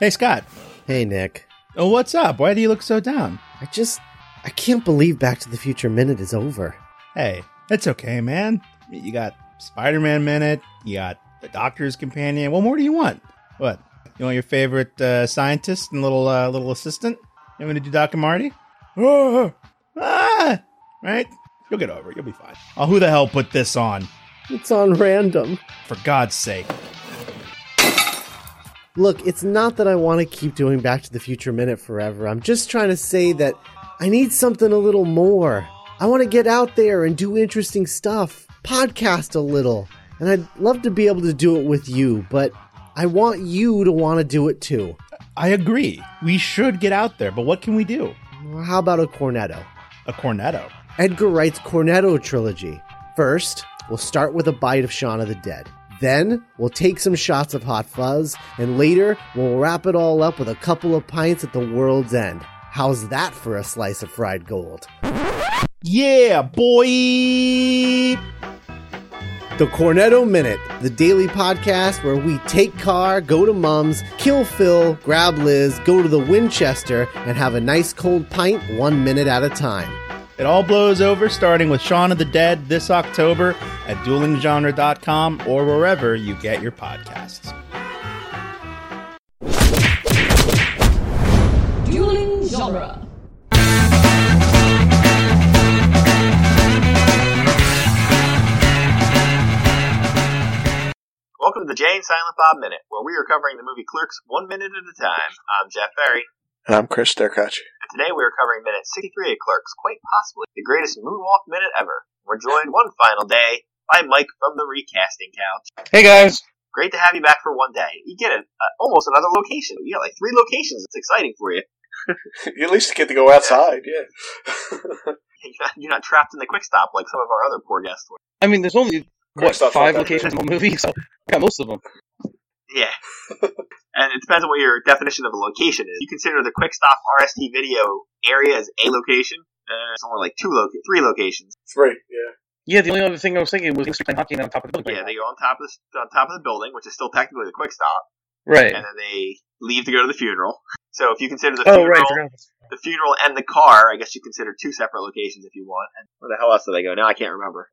Hey, Scott. Hey, Nick. Oh, what's up? Why do you look so down? I just. I can't believe Back to the Future Minute is over. Hey, it's okay, man. You got Spider Man Minute, you got the Doctor's Companion. What more do you want? What? You want your favorite uh, scientist and little uh, little assistant? You want me to do Doc and Marty? Ah, ah, right? You'll get over it. You'll be fine. Oh, who the hell put this on? It's on random. For God's sake. Look, it's not that I want to keep doing Back to the Future Minute forever. I'm just trying to say that I need something a little more. I want to get out there and do interesting stuff, podcast a little. And I'd love to be able to do it with you, but I want you to want to do it too. I agree. We should get out there, but what can we do? How about a cornetto? A cornetto. Edgar Wright's Cornetto trilogy. First, we'll start with a bite of Shaun of the Dead. Then, we'll take some shots of Hot Fuzz, and later, we'll wrap it all up with a couple of pints at the world's end. How's that for a slice of fried gold? Yeah, boy! The Cornetto Minute, the daily podcast where we take car, go to Mum's, kill Phil, grab Liz, go to the Winchester, and have a nice cold pint one minute at a time. It all blows over starting with Shaun of the Dead this October at duelinggenre.com or wherever you get your podcasts. Dueling genre. Welcome to the Jay and Silent Bob Minute, where we are covering the movie Clerks one minute at a time. I'm Jeff Ferry, And I'm Chris Derkach. And today we are covering minute 63 of Clerks, quite possibly the greatest moonwalk minute ever. We're joined one final day by Mike from the recasting couch. Hey guys. Great to have you back for one day. You get a, uh, almost another location. You got like three locations. It's exciting for you. You at least get to go outside, yeah. You're not, you're not trapped in the quick stop like some of our other poor guests were. I mean, there's only Quick what five locations in the movie, so I got most of them. Yeah. And it depends on what your definition of a location is. You consider the quick stop RST video area as a location. Uh, it's only like two loca- three locations. Three, yeah. Yeah, the only other thing I was thinking was they playing hockey on top of the building. Yeah, they go on top of the, on top of the building, which is still technically the quick stop, right. and then they leave to go to the funeral. So if you consider the Oh, funeral, right. the funeral and the car, I guess you consider two separate locations if you want. And where the hell else do they go? Now I can't remember.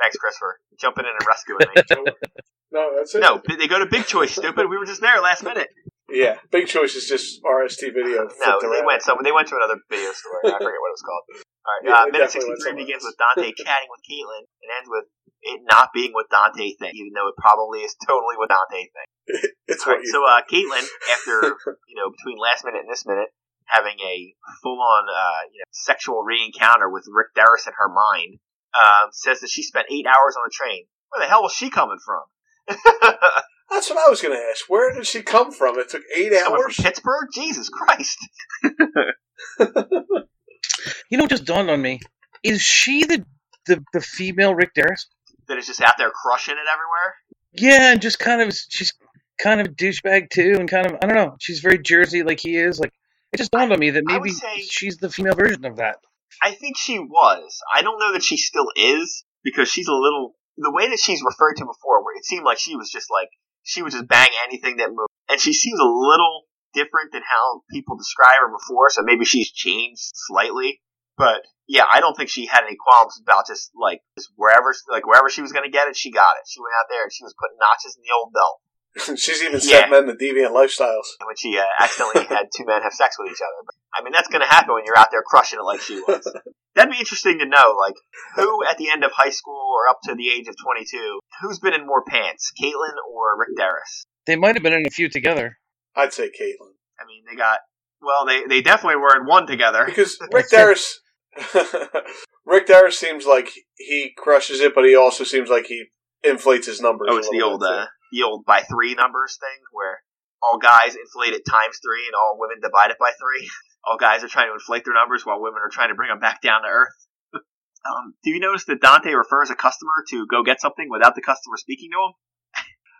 Thanks, Chris, for jumping in and rescuing me. No, that's it. no, they go to Big Choice. Stupid. We were just there last minute. Yeah, Big Choice is just RST video. No, they around. went somewhere. They went to another video store. I forget what it was called. All right, Yeah, uh, minute 63 begins with Dante chatting with Caitlin and ends with it not being what Dante thinks, even though it probably is totally what Dante thinks. It's All right, you. so uh, Caitlin, after you know between last minute and this minute, having a full-on uh, you know, sexual re-encounter with Rick Derris in her mind, um, says that she spent eight hours on a train. Where the hell was she coming from? That's what I was going to ask. Where did she come from? It took eight hours. from Pittsburgh? Jesus Christ! You know what just dawned on me? Is she the the, the female Rick Derris? That is just out there crushing it everywhere. Yeah, and just kind of she's kind of a douchebag too, and kind of I don't know. She's very Jersey like he is. Like it just dawned on me that maybe say- she's the female version of that. I think she was. I don't know that she still is because she's a little. The way that she's referred to before, where it seemed like she was just like she would just bang anything that moved, and she seems a little different than how people describe her before. So maybe she's changed slightly, but yeah, I don't think she had any qualms about just like just wherever like wherever she was going to get it, she got it. She went out there and she was putting notches in the old belt. She's even Yeah. men to deviant lifestyles. when she uh, accidentally had two men have sex with each other. But, I mean, that's going to happen when you're out there crushing it like she was. That'd be interesting to know, like, who at the end of high school or up to the age of 22, who's been in more pants, Caitlin or Rick Derris? They might have been in a few together. I'd say Caitlin. I mean, they got, well, they, they definitely were in one together. Because Rick Derris. Rick Derris seems like he crushes it, but he also seems like he inflates his numbers. Oh, a it's the old, bit, uh, the old by three numbers thing where all guys inflate it times three and all women divide it by three. All guys are trying to inflate their numbers while women are trying to bring them back down to earth. um, do you notice that Dante refers a customer to go get something without the customer speaking to him?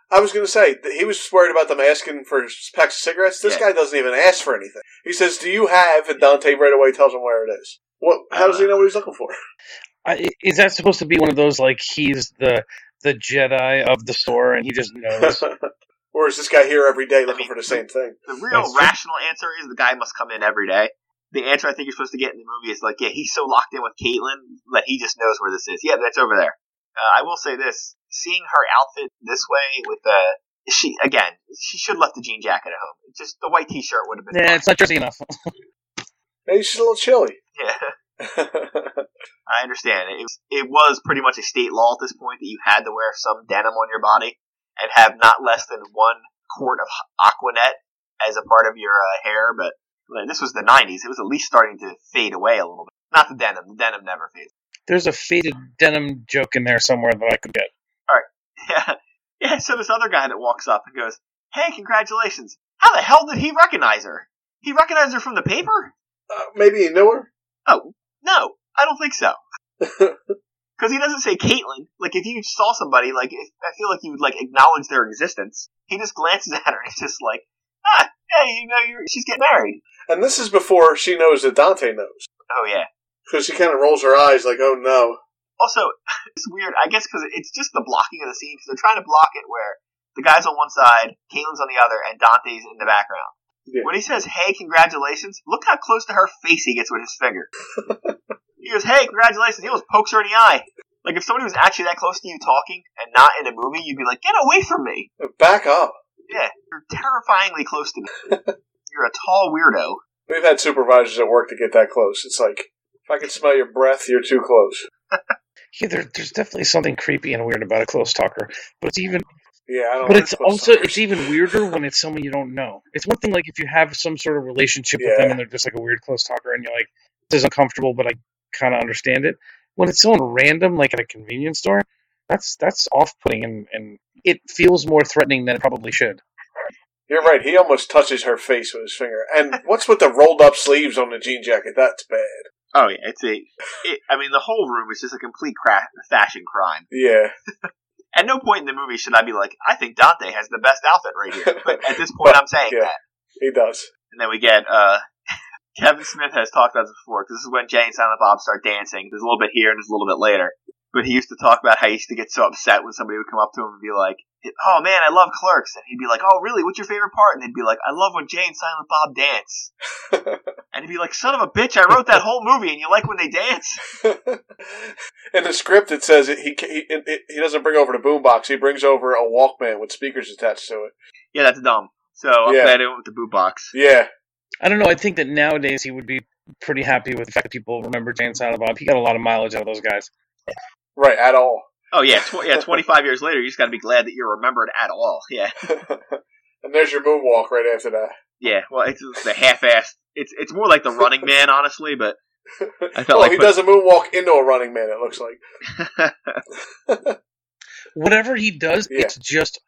I was going to say that he was worried about them asking for packs of cigarettes. This Yeah. guy doesn't even ask for anything. He says, "Do you have?" And Dante right away tells him where it is. What? How does he know what he's looking for? I, is that supposed to be one of those like he's the the Jedi of the store and he just knows? Or is this guy here every day looking mean, for the same thing? The real That's true. rational answer is the guy must come in every day. The answer I think you're supposed to get in the movie is like, yeah, he's so locked in with Caitlin that he just knows where this is. Yeah, that's over there. Uh, I will say this: seeing her outfit this way with the she again, she should have left the jean jacket at home. Just the white t-shirt would have been. Yeah, fine. it's not dressy enough. Maybe she's a little chilly. Yeah, I understand. It was, it was pretty much a state law at this point that you had to wear some denim on your body and have not less than one quart of Aquanet as a part of your uh, hair. But well, this was the '90s; it was at least starting to fade away a little bit. Not the denim; the denim never fades. There's a faded denim joke in there somewhere that I could get. All right. Yeah, yeah. So this other guy that walks up and goes, "Hey, congratulations! How the hell did he recognize her? He recognized her from the paper? Uh, maybe he knew her. Oh, no, I don't think so." Because he doesn't say Caitlyn. Like, if you saw somebody, like, if, I feel like you would, like, acknowledge their existence. He just glances at her and he's just like, ah, hey, you know, you're, she's getting married. And this is before she knows that Dante knows. Oh, yeah. Because she kind of rolls her eyes like, oh no. Also, it's weird, I guess, because it's just the blocking of the scene, because they're trying to block it where the guy's on one side, Caitlyn's on the other, and Dante's in the background. Yeah. When he says, hey, congratulations, look how close to her face he gets with his finger. he goes, hey, congratulations. He almost pokes her in the eye. Like, if somebody was actually that close to you talking and not in a movie, you'd be like, get away from me. Back up. Yeah, you're terrifyingly close to me. you're a tall weirdo. We've had supervisors at work to get that close. It's like, if I can smell your breath, you're too close. Yeah, there, there's definitely something creepy and weird about a close talker, but it's even Yeah, I don't but it's also talkers. it's even weirder when it's someone you don't know. It's one thing like if you have some sort of relationship with them and they're just like a weird close talker and you're like, this is uncomfortable, but I kind of understand it. When it's someone random, like at a convenience store, that's that's off putting and, and it feels more threatening than it probably should. You're right. He almost touches her face with his finger. And what's with the rolled up sleeves on the jean jacket? That's bad. Oh, yeah, it's a. It, I mean, the whole room is just a complete cra- fashion crime. Yeah. At no point in the movie should I be like, I think Dante has the best outfit right here. But at this point, I'm saying yeah. that. He does. And then we get uh, Kevin Smith has talked about this before because this is when Jay and Silent Bob start dancing. There's a little bit here and there's a little bit later. But he used to talk about how he used to get so upset when somebody would come up to him and be like, "Oh man, I love Clerks," and he'd be like, "Oh really? What's your favorite part?" And they'd be like, "I love when Jay and Silent Bob dance." and he'd be like, "Son of a bitch! I wrote that whole movie, and you like when they dance?" In the script, it says he he he, he doesn't bring over the boombox. He brings over a Walkman with speakers attached to it. Yeah, that's dumb. So I'm Yeah. glad it went with the boot box. Yeah, I don't know. I think that nowadays he would be pretty happy with the fact that people remember Jay and Silent Bob. He got a lot of mileage out of those guys. right. At all. Oh yeah, tw- yeah. 25 years later, you just got to be glad that you're remembered at all. Yeah, and there's your moonwalk right after that. yeah. Well, it's, it's the half-assed. It's it's more like the Running Man, honestly. But I felt oh, like he put- does a moonwalk into a running man. It looks like. Whatever he does, Yeah. it's just awkward.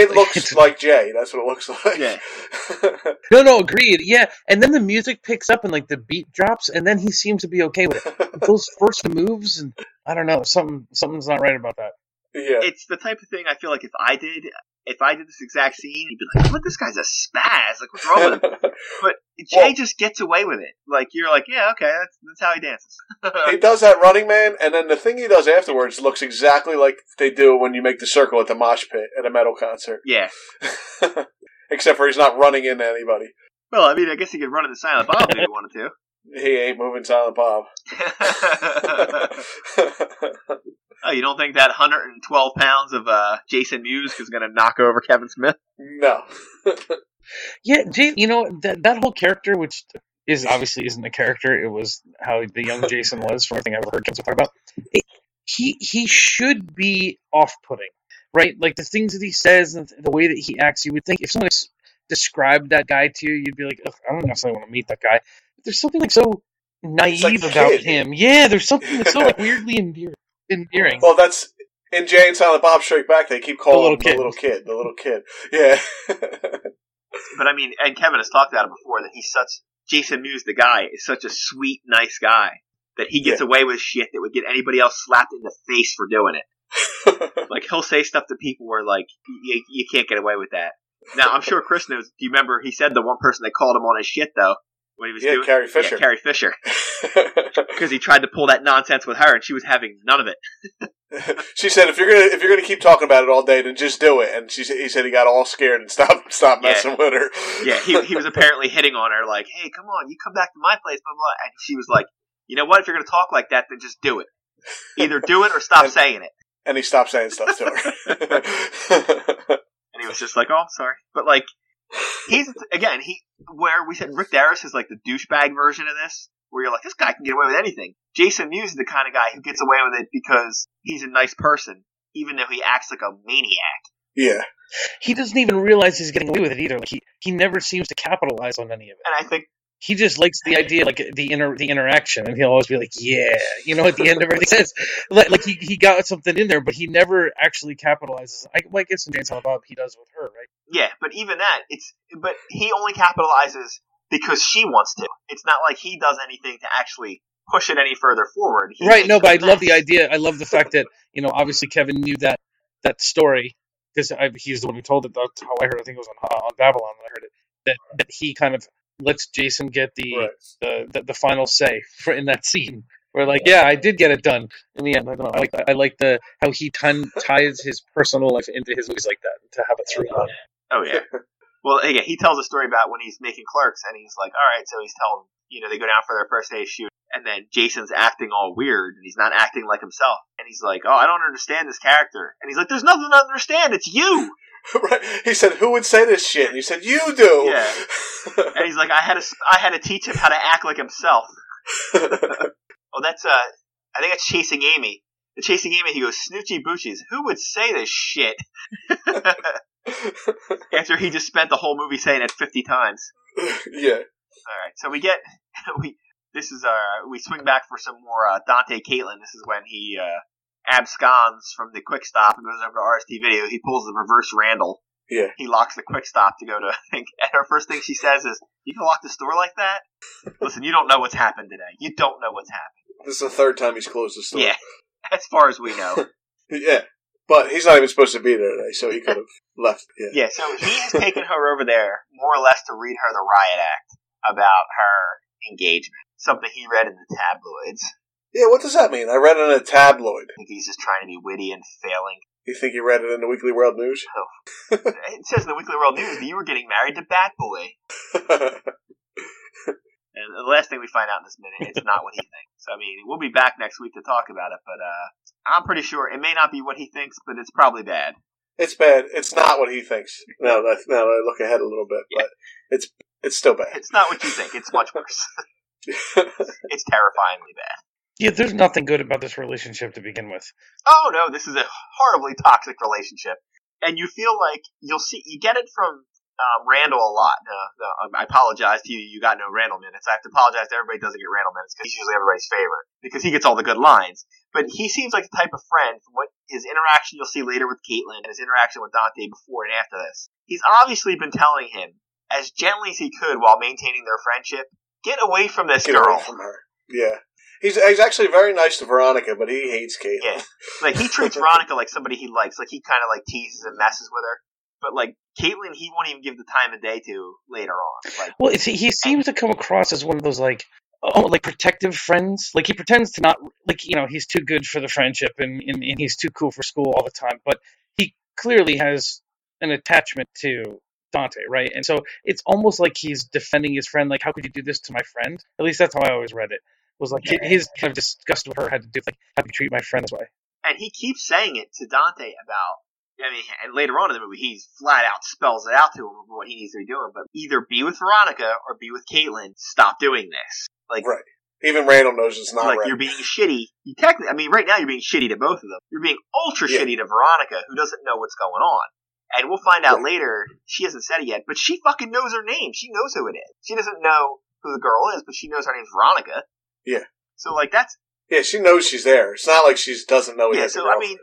It looks like Jay. That's what it looks like. Yeah. No, no, agreed. Yeah, and then the music picks up and like the beat drops, and then he seems to be okay with it. Those first moves, and I don't know, something something's not right about that. yeah. it's the type of thing I feel like if I did, if I did this exact scene, you'd be like, "What? This guy's a spaz. Like, what's wrong with him?" But Jay Well- just gets away with it. Like, you're like, "Yeah, okay, that's that's how he dances." he does that running man, and then the thing he does afterwards looks exactly like they do when you make the circle at the mosh pit at a metal concert. yeah. Except for he's not running into anybody. Well, I mean, I guess he could run into Silent Bob if he wanted to. He ain't moving Silent Bob. Oh, you don't think that 112 pounds of uh, Jason Mewes is going to knock over Kevin Smith? no. Yeah, Jay, you know that that whole character, which is obviously isn't a character, it was how the young Jason was from everything I've ever heard kids talk about. It, he he should be off-putting, right? Like the things that he says and the way that he acts. You would think if someone ex- described that guy to you, you'd be like, Ugh, I don't necessarily want to meet that guy. But there's something like so naive like about kid. him. Yeah, there's something that's so like weirdly endear- endearing. Well, that's in Jay and Silent Bob Strike Back. They keep calling little him kid. the little kid, the little kid. Yeah. But I mean, and Kevin has talked about it before that he's such Jason Mewes, the guy, is such a sweet, nice guy that he gets Yeah. away with shit that would get anybody else slapped in the face for doing it. Like he'll say stuff to people where like you, you can't get away with that. Now I'm sure Chris knows. Do you remember he said the one person that called him on his shit though when he was Yeah, doing Carrie Fisher. Yeah, Carrie Fisher, because he tried to pull that nonsense with her and she was having none of it. she said, "If you're gonna if you're gonna keep talking about it all day, then just do it." And she said, "He said he got all scared and stopped stopped Yeah. messing with her." Yeah, he, he was apparently hitting on her, like, hey, come on, you come back to my place, blah, blah. And she was like, you know what? If you're going to talk like that, then just do it. Either do it or stop And- saying it. and he stopped saying stuff to her. And he was just like, oh, I'm sorry. But, like, he's, again, he, where we said Rick Derris is like the douchebag version of this, where you're like, this guy can get away with anything. Jason Mewes is the kind of guy who gets away with it because he's a nice person, even though he acts like a maniac. yeah, He doesn't even realize he's getting away with it either. Like he, he never seems to capitalize on any of it. And I think He just likes the idea, like the inter the interaction, and he'll always be like, "Yeah," you know, at the end of everything. Says like, like he, he got something in there, but he never actually capitalizes. I, well, I guess in James Bob he does with her, right? Yeah, but even that, it's but he only capitalizes because she wants to. It's not like he does anything to actually push it any further forward. He right. No, it but I a love the idea. I love the fact that you know, obviously Kevin knew that that story because he's the one who told it. That's how I heard. it. I think it was on uh, on Babylon that I heard it. That that he kind of lets Jason get the right. the, the the final say for in that scene. Where like, yeah, I did get it done in the end. I don't know. I like I like the how he ton, ties his personal life into his movies like that to have it through. line. Oh yeah. Well, yeah, he tells a story about when he's making clerks, and he's like, "All right," so he's telling you know they go down for their first day shoot, and then Jason's acting all weird, and he's not acting like himself, and he's like, "Oh, I don't understand this character," and he's like, "There's nothing to understand. It's you." right. He said, "Who would say this shit?" And you said, "You do." Yeah. And he's like, "I had to, I had to teach him how to act like himself." Oh, that's uh, I think that's chasing Amy. The chasing Amy, he goes, "Snoochie boochies. Who would say this shit?" After he just spent the whole movie saying it fifty times. yeah. All right, so we get we this is uh we swing back for some more uh, Dante Caitlin. This is when he uh absconds from the quick stop and goes over to RST Video. He pulls the reverse Randall. Yeah. He locks the quick stop to go to. I think, and her first thing she says is, "You can lock the store like that." Listen, you don't know what's happened today. You don't know what's happened. This is the third time he's closed the store. Yeah, as far as we know. Yeah. But he's not even supposed to be there today, so he could have left. Yeah. Yeah, so he has taken her over there more or less to read her the riot act about her engagement. Something he read in the tabloids. Yeah, what does that mean? I read it in a tabloid. I think he's just trying to be witty and failing. You think he read it in the Weekly World News? Oh. It says in the Weekly World News that you were getting married to Bat Boy. And the last thing we find out in this minute, it's not what he thinks. I mean, we'll be back next week to talk about it, but uh, I'm pretty sure it may not be what he thinks, but it's probably bad. it's bad. It's not what he thinks. Now that now that I look ahead a little bit, but it's it's still bad. It's not what you think. It's much worse. it's terrifyingly bad. Yeah, there's nothing good about this relationship to begin with. Oh no, this is a horribly toxic relationship, and you feel like you'll see you get it from um, Randall a lot. No, no, um, I apologize to you. You got no Randall minutes. I have to apologize to everybody who doesn't get Randall minutes because he's usually everybody's favorite because he gets all the good lines. But he seems like the type of friend from what his interaction you'll see later with Caitlin and his interaction with Dante before and after this. He's obviously been telling him as gently as he could while maintaining their friendship, get away from this Get girl. away from her. Yeah. He's, he's actually very nice to Veronica, but he hates Caitlin. Yeah. Like he treats Veronica like somebody he likes. Like he kind of like teases and messes with her. But like Caitlyn, he won't even give the time of day to later on. Like Well, it's, he seems to come across as one of those like oh like protective friends. Like he pretends to not like you know he's too good for the friendship and, and, and he's too cool for school all the time, but he clearly has an attachment to Dante, right? And so it's almost like he's defending his friend. Like, how could you do this to my friend? At least that's how I always read it. Was like Yeah. his kind of disgust with her had to do with like how you treat my friend this way? and he keeps saying it to Dante about. I mean, and later on in the movie, he's flat out spells it out to him what he needs to be doing. But either be with Veronica or be with Caitlyn. Stop doing this. Like, Right. Even Randall knows it's not like right. you're being shitty. You technically, I mean, right now you're being shitty to both of them. You're being ultra Yeah. shitty to Veronica, who doesn't know what's going on. And we'll find out Right. later. She hasn't said it yet, but she fucking knows her name. She knows who it is. She doesn't know who the girl is, but she knows her name's Veronica. Yeah. So like that's yeah, she knows she's there. It's not like she doesn't know he yeah. has a So I mean,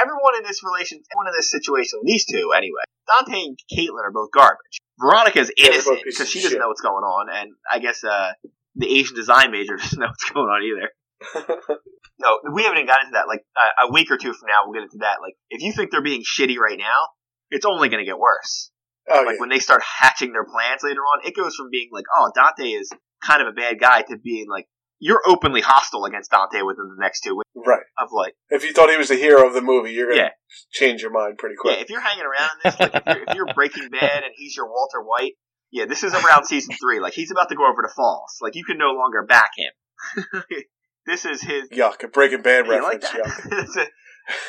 everyone in this relation, everyone in this situation, these two anyway. Dante and Caitlin are both garbage. Veronica's they're innocent pieces because she doesn't shit. know what's going on, and I guess uh, the Asian design major doesn't know what's going on either. No, we haven't even gotten into that. Like uh, a week or two from now, we'll get into that. Like, if you think they're being shitty right now, it's only going to get worse. oh, Like yeah. when they start hatching their plans later on, it goes from being like, oh, Dante is kind of a bad guy to being like, you're openly hostile against Dante within the next two weeks Right. of like, If you thought he was the hero of the movie, you're gonna Yeah. change your mind pretty quick. yeah, if you're hanging around this, like if you're, if you're Breaking Bad and he's your Walter White, yeah, this is around season three. Like he's about to go over to falls. Like you can no longer back him. this is his Yuck! A Breaking Bad Yeah, you like reference. Yuck. this is,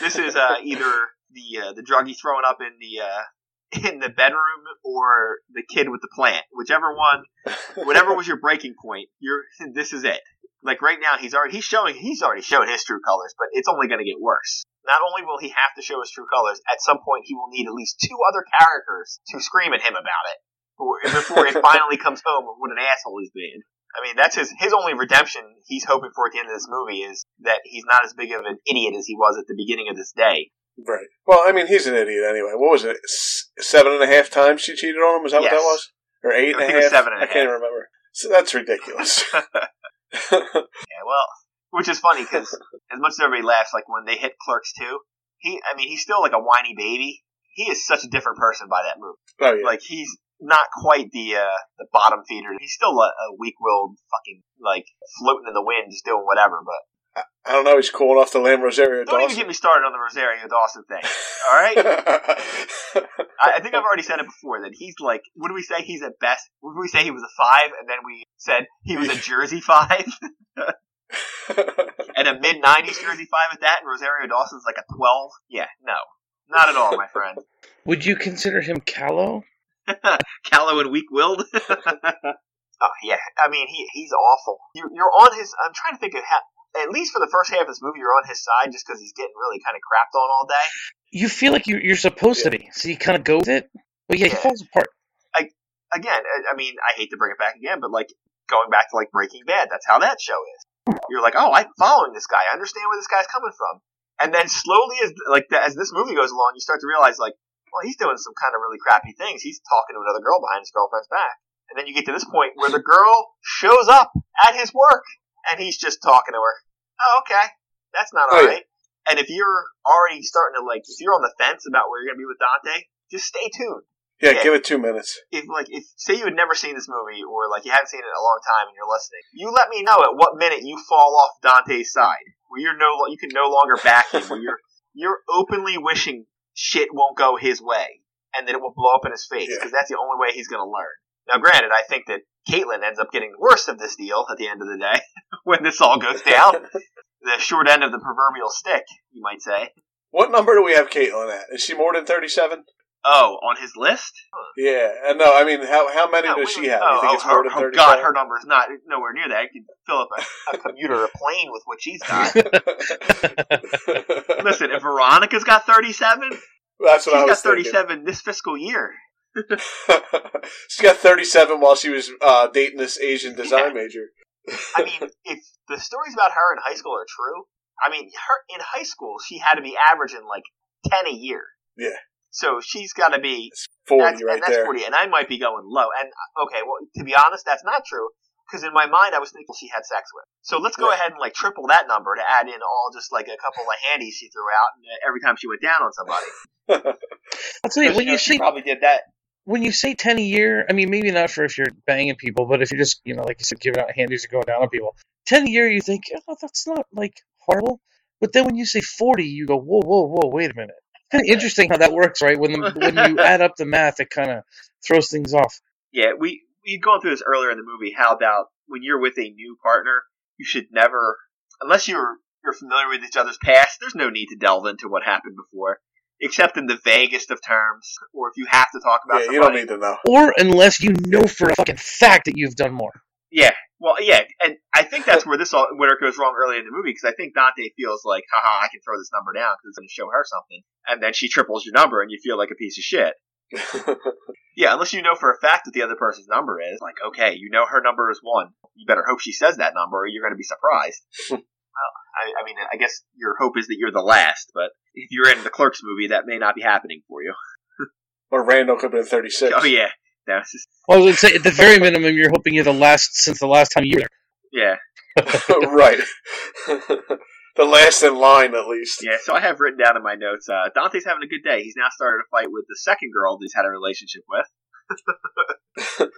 this is uh, either the uh, the druggie throwing up in the uh, in the bedroom or the kid with the plant. Whichever one, whatever was your breaking point, you're this is it. Like right now, he's already he's showing he's already shown his true colors, but it's only going to get worse. Not only will he have to show his true colors, at some point he will need at least two other characters to scream at him about it before- it finally comes home of what an asshole he's being. I mean, that's his his only redemption he's hoping for at the end of this movie is that he's not as big of an idiot as he was at the beginning of this day. Right. Well, I mean, he's an idiot anyway. What was it? S- seven and a half times she cheated on him? Was that what that was? Or eight and I a it was half? seven and a I can't half. remember. So that's ridiculous. Yeah, well, which is funny because as much as everybody laughs, like when they hit Clerks 2, he, I mean, he's still like a whiny baby. He is such a different person by that movie. oh yeah. Like he's not quite the uh, the bottom feeder. He's still a, a weak-willed fucking like floating in the wind, just doing whatever. But I don't know. He's cool off the land Rosario don't even Dawson. get me started on the Rosario Dawson thing. All right, I, I think I've already said it before that he's like, what do we say? He's at best. What did we say? He was a five, and then we said he was a Jersey five. and a mid '90s Jersey Five at that, and Rosario Dawson's like a 12. Yeah, no, not at all, my friend. Would you consider him callow? Callow and weak-willed. oh yeah, I mean he he's awful. You're, you're on his. I'm trying to think of how. At least for the first half of this movie, you're on his side just because he's getting really kind of crapped on all day. You feel like you're, you're supposed to be, so you kind of go with it. But yeah, he falls apart. Again, I, I mean, I hate to bring it back again, but like going back to like Breaking Bad, that's how that show is. You're like, oh, I'm following this guy. I understand where this guy's coming from. And then slowly, as like as this movie goes along, you start to realize like, well, he's doing some kind of really crappy things. He's talking to another girl behind his girlfriend's back. And then you get to this point where the girl shows up at his work, and he's just talking to her. Oh, okay, that's not Oh, all yeah. right. And if you're already starting to like, if you're on the fence about where you're gonna be with Dante, just stay tuned yeah, Yeah. give it two minutes. if like if say you had never seen this movie or like you haven't seen it in a long time and you're listening, you let me know at what minute you fall off Dante's side, where you're no you can no longer back him, where you're you're openly wishing shit won't go his way and that it will blow up in his face Yeah. because that's the only way he's going to learn. Now, granted, I think that Caitlyn ends up getting the worst of this deal at the end of the day when this all goes down. the short end of the proverbial stick, you might say. What number do we have Caitlin at? Is she more than thirty-seven? Oh, on his list? Yeah, and no, I mean, how how many No, does she have? Oh, you think oh, it's more her- than oh, thirty-seven? God, her number is not nowhere near that. I could fill up a, a commuter, a plane with what she's got. Listen, if Veronica's got 37, That's what I she's got was thinking. 37 this fiscal year. she got thirty-seven while she was uh, dating this Asian design Yeah. major. I mean, if the stories about her in high school are true, I mean, her in high school she had to be averaging like 10 a year. Yeah. So she's got to be Forty that's, right and that's there. 40, and I might be going low. And uh, okay, well, to be honest, that's not true because in my mind I was thinking she had sex with. So let's go Yeah. ahead and like triple that number to add in all just like a couple of handies she threw out and, uh, every time she went down on somebody. I'll tell you, when know, you she probably did that. When you say ten a year, I mean maybe not for if you're banging people, but if you're just you know like you said giving out handies or going down on people, ten a year you think oh that's not like horrible, but then when you say forty, you go whoa whoa whoa wait a minute. Kind of interesting how that works, right? When the, when you add up the math, it kind of throws things off. Yeah, we we gone through this earlier in the movie. How about when you're with a new partner, you should never, unless you're you're familiar with each other's past. There's no need to delve into what happened before, except in the vaguest of terms, or if you have to talk about. Yeah, you don't somebody- need to know. Or unless you know for a fucking fact that you've done more. Yeah, well, yeah, and I think that's where this all where it goes wrong early in the movie because I think Dante feels like, haha, I can throw this number down because it's going to show her something, and then she triples your number and you feel like a piece of shit. Yeah, unless you know for a fact that the other person's number is, like, okay, you know her number is one. You better hope she says that number, or you're going to be surprised. well, I, I mean, I guess your hope is that you're the last, but if you're in the Clerks movie, that may not be happening for you. or Randall could have been thirty-six. Oh yeah, that's just, Well, I would say at the very minimum, you're hoping you're the last since the last time you were there. yeah, right. the last in line, at least. yeah. So I have written down in my notes, uh, Dante's having a good day. He's now started a fight with the second girl that he's had a relationship with.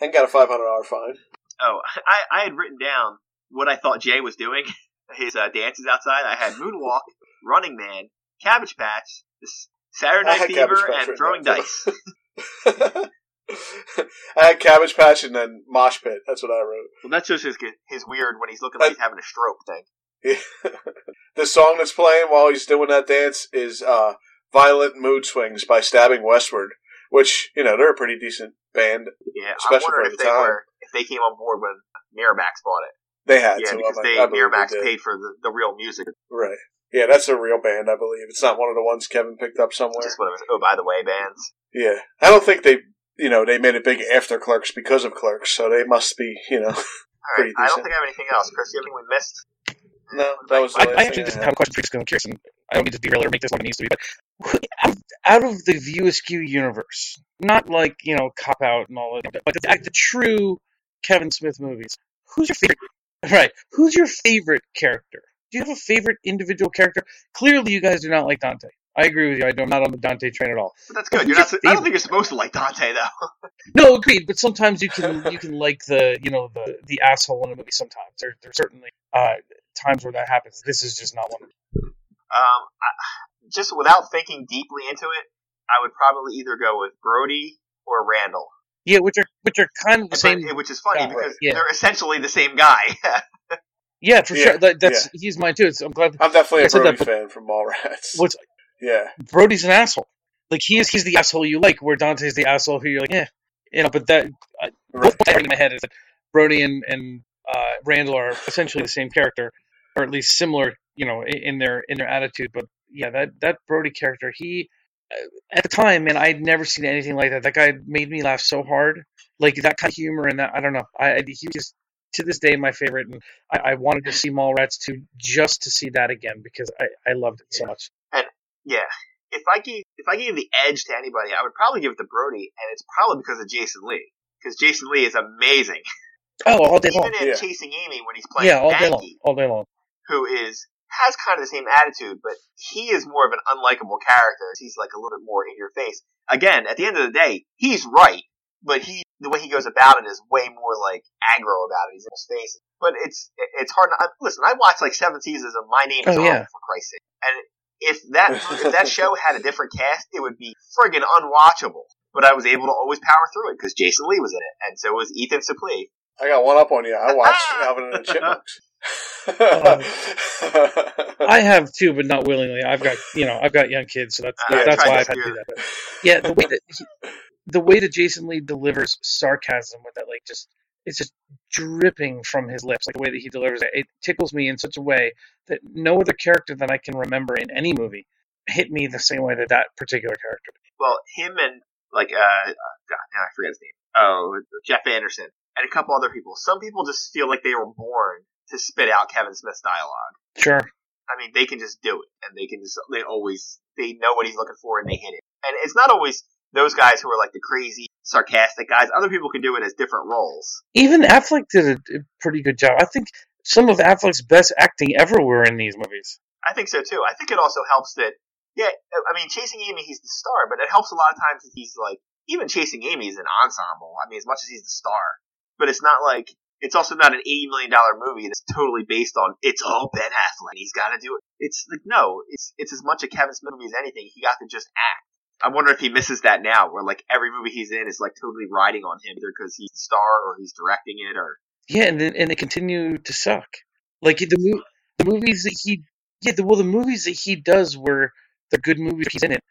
and got a five hundred dollar fine. Oh, I, I had written down what I thought Jay was doing, his uh, dances outside, I had Moonwalk, Running Man, Cabbage Patch, Saturday Night Fever, and Throwing Dice. I had Cabbage Patch and then Mosh Pit. That's what I wrote. Well, that's just his, his weird when he's looking like I- he's having a stroke thing. the song that's playing while he's doing that dance is uh, "Violent Mood Swings" by Stabbing Westward, which you know they're a pretty decent band. Yeah, Especially I'm wondering for if the they time. were if they came on board when Miramax bought it. They had Yeah, to. because I- they I believe Miramax they paid for the, the real music. Right. Yeah, that's a real band, I believe. It's not one of the ones Kevin picked up somewhere. Just one of those, oh, by the way, bands. Yeah, I don't think they, you know, they made it big after Clerks because of Clerks, so they must be, you know. All right, Pretty I don't think I have anything else. Chris, you have anything we missed? No, that was the I, I actually just had. have a question for you because I'm curious, and I don't mean to derail or make this what it needs to be, but out of, out of the View Askew universe, not like, you know, Cop Out and all that, but the, the true Kevin Smith movies, who's your favorite? Right, who's your favorite character? Do you have a favorite individual character? Clearly, you guys do not like Dante. I agree with you. I I'm not on the Dante train at all. But that's good. You're your not. I don't think you're supposed to like Dante though. No, agreed. But sometimes you can you can like the you know the the asshole in a movie. Sometimes there there's certainly uh, times where that happens. This is just not one. of them. Um, I, just without thinking deeply into it, I would probably either go with Brody or Randall. Yeah, which are which are kind of the But- same. which is funny Yeah, because right, yeah. they're essentially the same guy. Yeah, for Yeah, sure. That, that's he's mine too. It's, I'm glad. I'm definitely I a said Brody that, fan from Mallrats. What's Yeah, Brody's an asshole. Like he is. He's the asshole you like. Where Dante's the asshole who you're like, yeah, you know. But that I, right. what's in my head is that Brody and and uh, Randall are essentially the same character, or at least similar. You know, in, in their in their attitude. But yeah, that that Brody character, he at the time, man, I'd never seen anything like that. That guy made me laugh so hard. Like that kind of humor and that I don't know. I I- he just to this day my favorite, and I, I wanted to see Mallrats 2 just to see that again because I I loved it so much. And yeah. If I gave if I gave the edge to anybody, I would probably give it to Brody, and it's probably because of Jason Lee. Because Jason Lee is amazing. Oh, all day long. Even in Yeah. Chasing Amy, when he's playing Yeah, all day long. All day long. who is has kind of the same attitude, but he is more of an unlikable character. He's like a little bit more in your face. Again, at the end of the day, he's right, but he the way he goes about it is way more like aggro about it. He's in his face, but it's it's hard. To, I, listen, I watched like seven seasons of My Name Is Oh, Earl, yeah. for Christ's sake, and if that if that show had a different cast, it would be friggin' unwatchable. But I was able to always power through it because Jason Lee was in it, and so was Ethan Suplee. I got one up on you. I watched Alvin and the Chipmunks. I have too, but not willingly. I've got you know I've got young kids, so that's Yeah, that's why I've had to do that. But yeah, the way that he, the way that Jason Lee delivers sarcasm with that, like just it's just dripping from his lips, like the way that he delivers it, it tickles me in such a way that no other character that I can remember in any movie hit me the same way that that particular character. did. well, him and like uh, God, now I forget his name. Oh, Jeff Anderson and a couple other people. Some people just feel like they were born to spit out Kevin Smith's dialogue. Sure. I mean, they can just do it, and they can just they always they know what he's looking for, and they hit it. And it's not always those guys who are like the crazy, sarcastic guys. Other people can do it as different roles. Even Affleck did a, a pretty good job. I think some of Affleck's best acting ever were in these movies. I think so too. I think it also helps that, yeah, I mean, Chasing Amy, he's the star, but it helps a lot of times that he's like, even Chasing Amy is an ensemble. I mean, as much as he's the star, but it's not like, it's also not an $80 million movie that's totally based on, it's all Ben Affleck. He's got to do it. It's like, no, it's, it's as much a Kevin Smith movie as anything. He got to just act. I wonder if he misses that now, where like every movie he's in is like totally riding on him, either because he's the star or he's directing it or Yeah, and then, and they continue to suck. Like the the movies that he yeah, the, well the movies that he does were the good movies he's in it.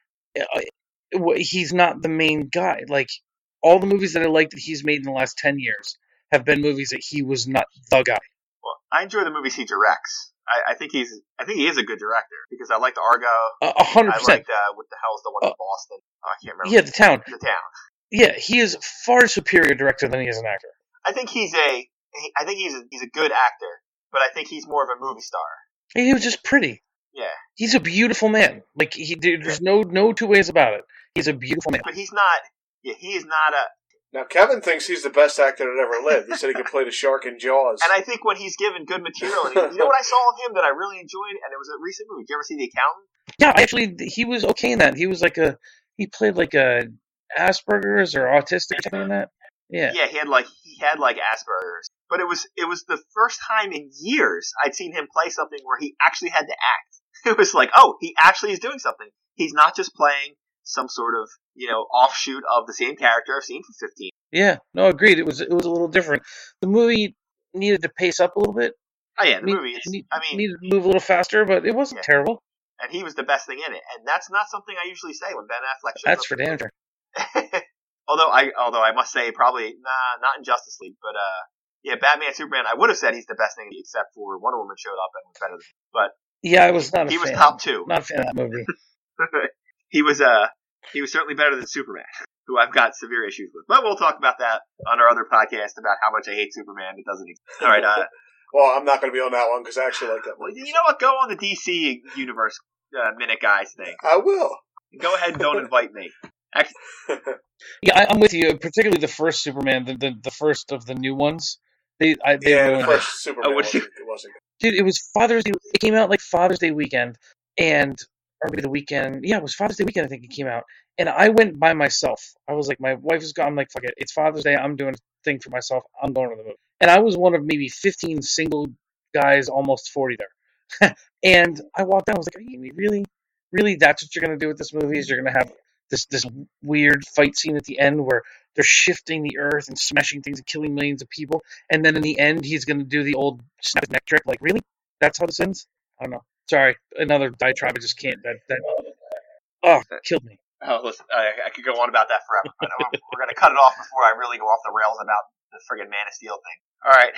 He's not the main guy. Like all the movies that I like that he's made in the last ten years have been movies that he was not the guy. Well, I enjoy the movies he directs. I, I think he's, I think he is a good director because I liked Argo. A hundred I percent. liked uh, what the hell's the one in Uh, Boston? Oh, I can't remember. Yeah, the town. the town. Yeah, he is far superior director than he is an actor. I think he's a, I think he's a, he's a good actor, but I think he's more of a movie star. He was just pretty. Yeah, He's a beautiful man. Like he, there's no no two ways about it. He's a beautiful man. but he's not. Yeah, he is not a. now, Kevin thinks he's the best actor that ever lived. He said he could play the shark in Jaws. And I think when he's given good material, and he, you know what I saw of him that I really enjoyed, and it was a recent movie. Did you ever see The Accountant? Yeah, actually, he was okay in that. He was like a he played like a Asperger's or autistic or something in that. Yeah. Yeah, he had like he had like Asperger's, but it was it was the first time in years I'd seen him play something where he actually had to act. It was like, oh, he actually is doing something. He's not just playing some sort of you know offshoot of the same character I've seen for 15. Yeah, no, agreed. It was it was a little different. The movie needed to pace up a little bit. Oh yeah, the Need- movie. It's, need- I mean, needed to move a little faster, but it wasn't Yeah. terrible. and he was the best thing in it, and that's not something I usually say when Ben Affleck. Shows That's for damn sure. although I although I must say probably nah, not in Justice League, but uh, yeah, Batman Superman. I would have said he's the best thing except for Wonder Woman showed up and was better. Than But Yeah, I was not a he was top two. Not a fan of that movie. he was uh he was certainly better than Superman, who I've got severe issues with. But we'll talk about that on our other podcast about how much I hate Superman. It doesn't exist. All right, uh, Well, I'm not going to be on that one because I actually like that well, you know what? Go on the DC universe uh, minute guys thing. I will. Go ahead and don't invite me. Yeah, I, I'm with you. Particularly the first Superman, the the, the first of the new ones. They, I, they yeah, the ruined it. first Superman Oh, wasn't, you- it wasn't Dude, it was Father's Day. It came out like Father's Day weekend, and maybe the weekend. Yeah, it was Father's Day weekend. I think it came out, and I went by myself. I was like, my wife is gone. I'm like, fuck it. It's Father's Day. I'm doing a thing for myself. I'm going to the movie, and I was one of maybe 15 single guys, almost 40 there. and I walked out. I was like, really, really? That's what you're gonna do with this movie? Is you're gonna have this this weird fight scene at the end where they're shifting the earth and smashing things and killing millions of people, and then in the end he's gonna do the old snap his neck trick. Like, really? That's how this ends? I don't know. Sorry, another diatribe. I just can't. That that oh killed me. Oh, listen, I, I could go on about that forever, but we're, we're going to cut it off before I really go off the rails about the friggin' Man of Steel thing. All right.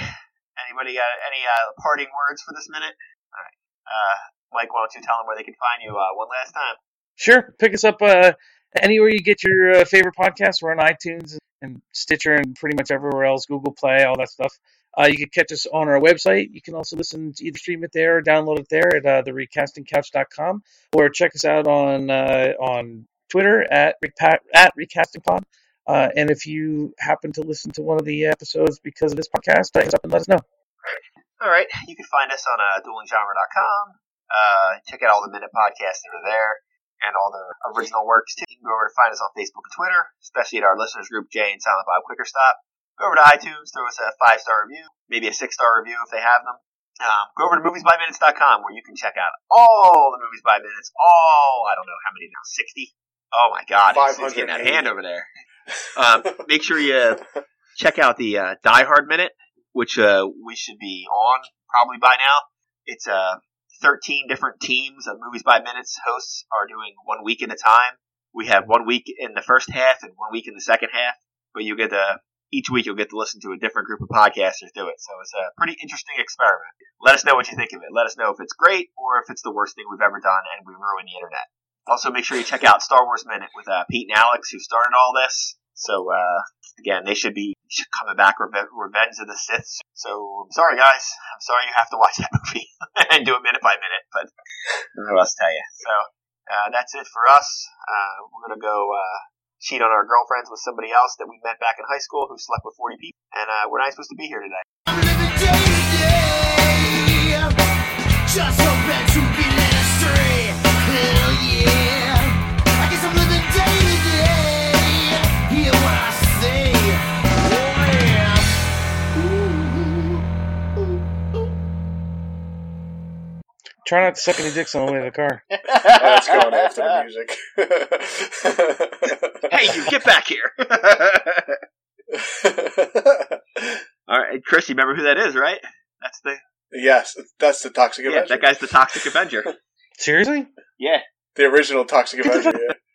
Anybody got any uh, parting words for this minute? All right. Uh, Mike, why don't you tell them where they can find you uh, one last time? Sure, pick us up uh, anywhere you get your uh, favorite podcasts. We're on iTunes and Stitcher and pretty much everywhere else, Google Play, all that stuff. Uh, you can catch us on our website. You can also listen to either stream it there or download it there at uh, therecastingcouch.com or check us out on uh, on Twitter at repa- at recastingpod. Uh, and if you happen to listen to one of the episodes because of this podcast, hit us up and let us know. All right. You can find us on uh, duelinggenre.com. Uh, check out all the minute podcasts that are there and all their original works too. You can go over to find us on Facebook and Twitter, especially at our listeners group, Jay and Silent Bob Quicker Stop. Go over to iTunes, throw us a five star review, maybe a six star review if they have them. Um, go over to moviesbyminutes.com where you can check out all the movies by minutes, all, I don't know how many now, 60? Oh my god, it's, it's getting that hand over there. Um, make sure you check out the uh, Die Hard Minute, which uh, we should be on probably by now. It's uh, 13 different teams of Movies by Minutes hosts are doing one week at a time. We have one week in the first half and one week in the second half, but you get to each week you'll get to listen to a different group of podcasters do it. So it's a pretty interesting experiment. Let us know what you think of it. Let us know if it's great or if it's the worst thing we've ever done and we ruin the internet. Also, make sure you check out Star Wars Minute with uh, Pete and Alex, who started all this. So uh, again, they should be coming back Reve- Revenge of the Sith. So I'm sorry, guys. I'm sorry you have to watch that movie and do it minute by minute. But I don't know what else to tell you. So uh, that's it for us. Uh, we're gonna go uh, cheat on our girlfriends with somebody else that we met back in high school who slept with 40 people, and uh, we're not supposed to be here today. Try not to suck any dicks on the way to the car. That's going after the music. Hey, you get back here! All right, Chris, you remember who that is, right? That's the yes, that's the Toxic yeah, Avenger. that guy's the Toxic Avenger. Seriously? Yeah, the original Toxic Avenger. yeah.